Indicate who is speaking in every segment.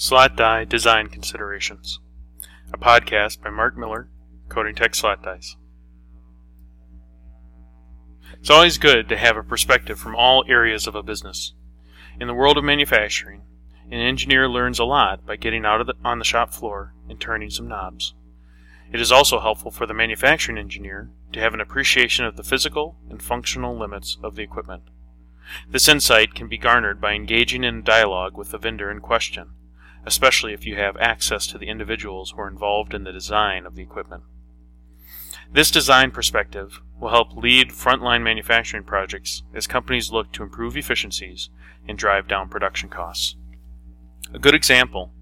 Speaker 1: Slot Die Design Considerations, a podcast by Mark Miller, Coating Tech Slot Dies. It's always good to have a perspective from all areas of a business. In the world of manufacturing, an engineer learns a lot by getting out the, on the shop floor and turning some knobs. It is also helpful for the manufacturing engineer to have an appreciation of the physical and functional limits of the equipment. This insight can be garnered by engaging in dialogue with the vendor in question especially if you have access to the individuals who are involved in the design of the equipment. This design perspective will help lead frontline manufacturing projects as companies look to improve efficiencies and drive down production costs. A good example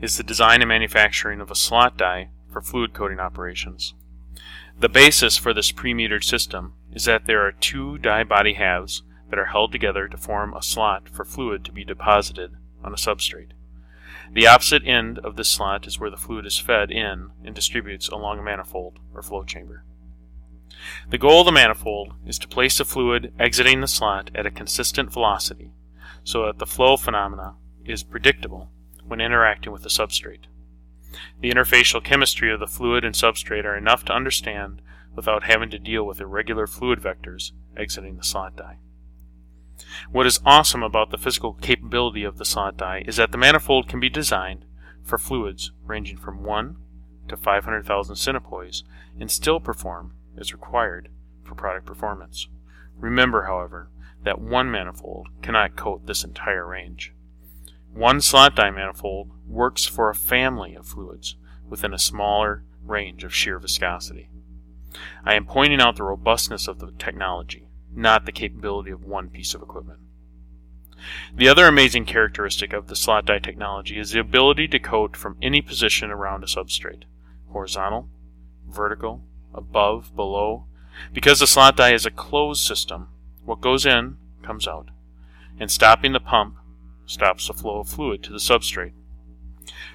Speaker 1: is the design and manufacturing of a slot die for fluid coating operations. The basis for this pre-metered system is that there are two die body halves that are held together to form a slot for fluid to be deposited on a substrate. The opposite end of this slot is where the fluid is fed in and distributes along a manifold or flow chamber. The goal of the manifold is to place the fluid exiting the slot at a consistent velocity so that the flow phenomena is predictable when interacting with the substrate. The interfacial chemistry of the fluid and substrate are enough to understand without having to deal with irregular fluid vectors exiting the slot die. What is awesome about the physical capability of the slot die is that the manifold can be designed for fluids ranging from 1 to 500,000 centipoise and still perform as required for product performance. Remember, however, that one manifold cannot coat this entire range. One slot die manifold works for a family of fluids within a smaller range of shear viscosity. I am pointing out the robustness of the technology not the capability of one piece of equipment. The other amazing characteristic of the slot die technology is the ability to coat from any position around a substrate horizontal, vertical, above, below. Because the slot die is a closed system, what goes in comes out, and stopping the pump stops the flow of fluid to the substrate.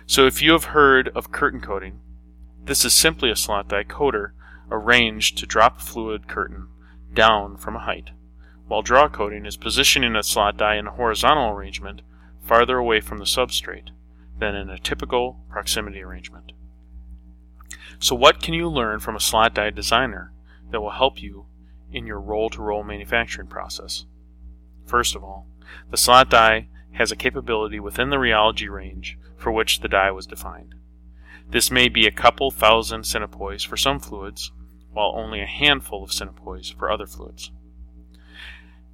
Speaker 1: So if you have heard of curtain coating, this is simply a slot die coater arranged to drop a fluid curtain down from a height, while draw coating is positioning a slot die in a horizontal arrangement farther away from the substrate than in a typical proximity arrangement. So what can you learn from a slot die designer that will help you in your roll-to-roll manufacturing process? First of all, the slot die has a capability within the rheology range for which the die was defined. This may be a couple thousand centipoise for some fluids, while only a handful of centipoise for other fluids.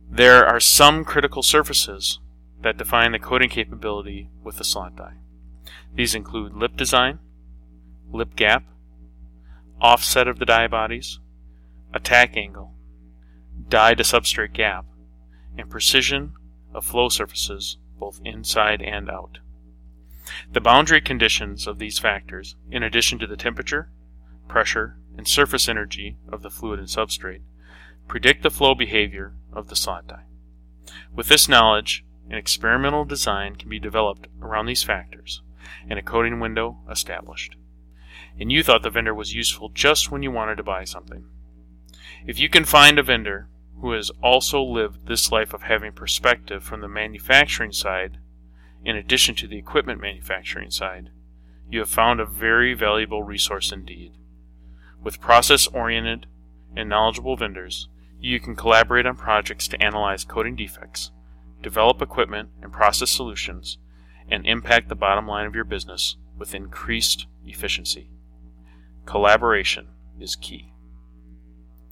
Speaker 1: There are some critical surfaces that define the coating capability with the slot die. These include lip design, lip gap, offset of the die bodies, attack angle, die to substrate gap, and precision of flow surfaces both inside and out. The boundary conditions of these factors, in addition to the temperature, pressure, and surface energy of the fluid and substrate predict the flow behavior of the slot die. With this knowledge, an experimental design can be developed around these factors and a coating window established. And you thought the vendor was useful just when you wanted to buy something. If you can find a vendor who has also lived this life of having perspective from the manufacturing side in addition to the equipment manufacturing side, you have found a very valuable resource indeed. With process oriented and knowledgeable vendors, you can collaborate on projects to analyze coating defects, develop equipment and process solutions, and impact the bottom line of your business with increased efficiency. Collaboration is key.